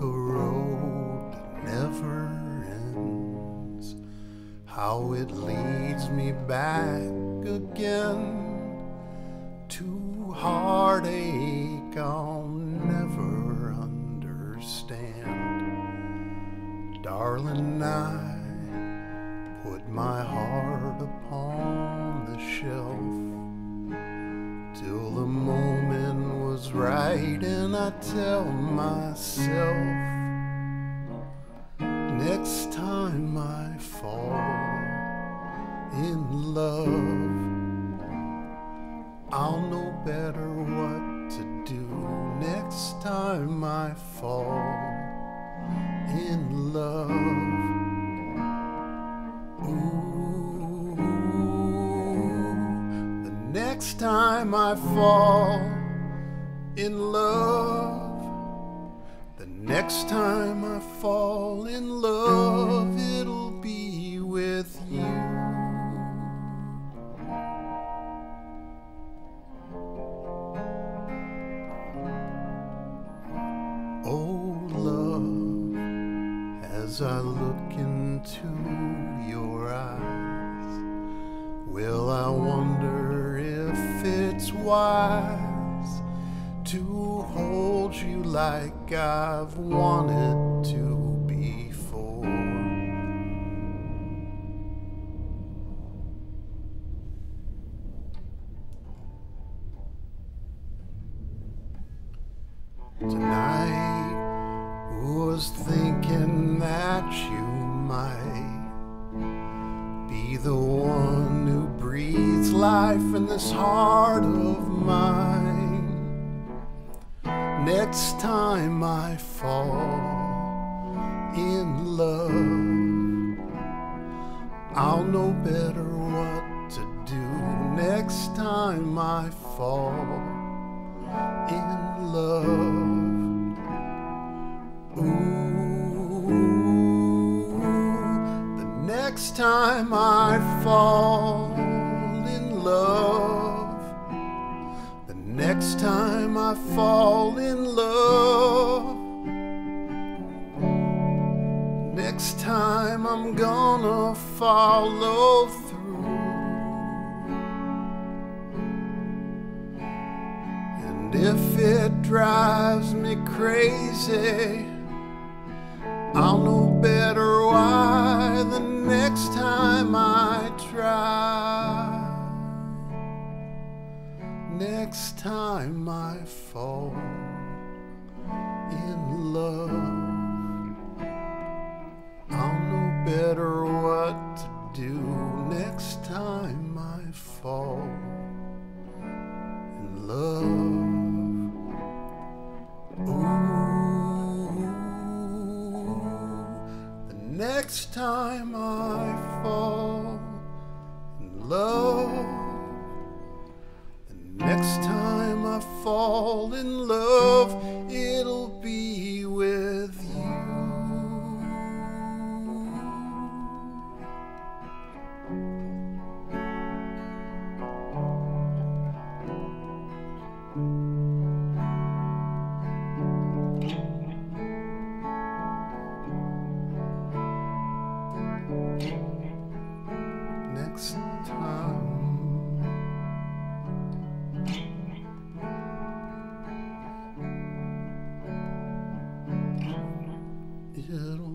a road that never ends. How it leads me back again to heartache I'll never understand. Darling, I put my heart upon the shelf till the moment was right, and I tell myself next time I fall in love, I'll know better what to do next time I fall in love. Ooh, the next time I fall in love, the next time I fall in love, it'll be with you. Oh, love, as I look into your eyes, will I wonder if it's wise you like I've wanted to before? Tonight was thinking that you might be the one who breathes life in this heart of mine. Next time I fall in love, I'll know better what to do next time I fall in love. Ooh, the next time I fall the next time I fall in love, next time I'm gonna follow through. And if it drives me crazy, Next time I fall in love, I'll know better what to do next time I fall in love. Ooh, the next time next time I fall in love, it'll be with you. Peter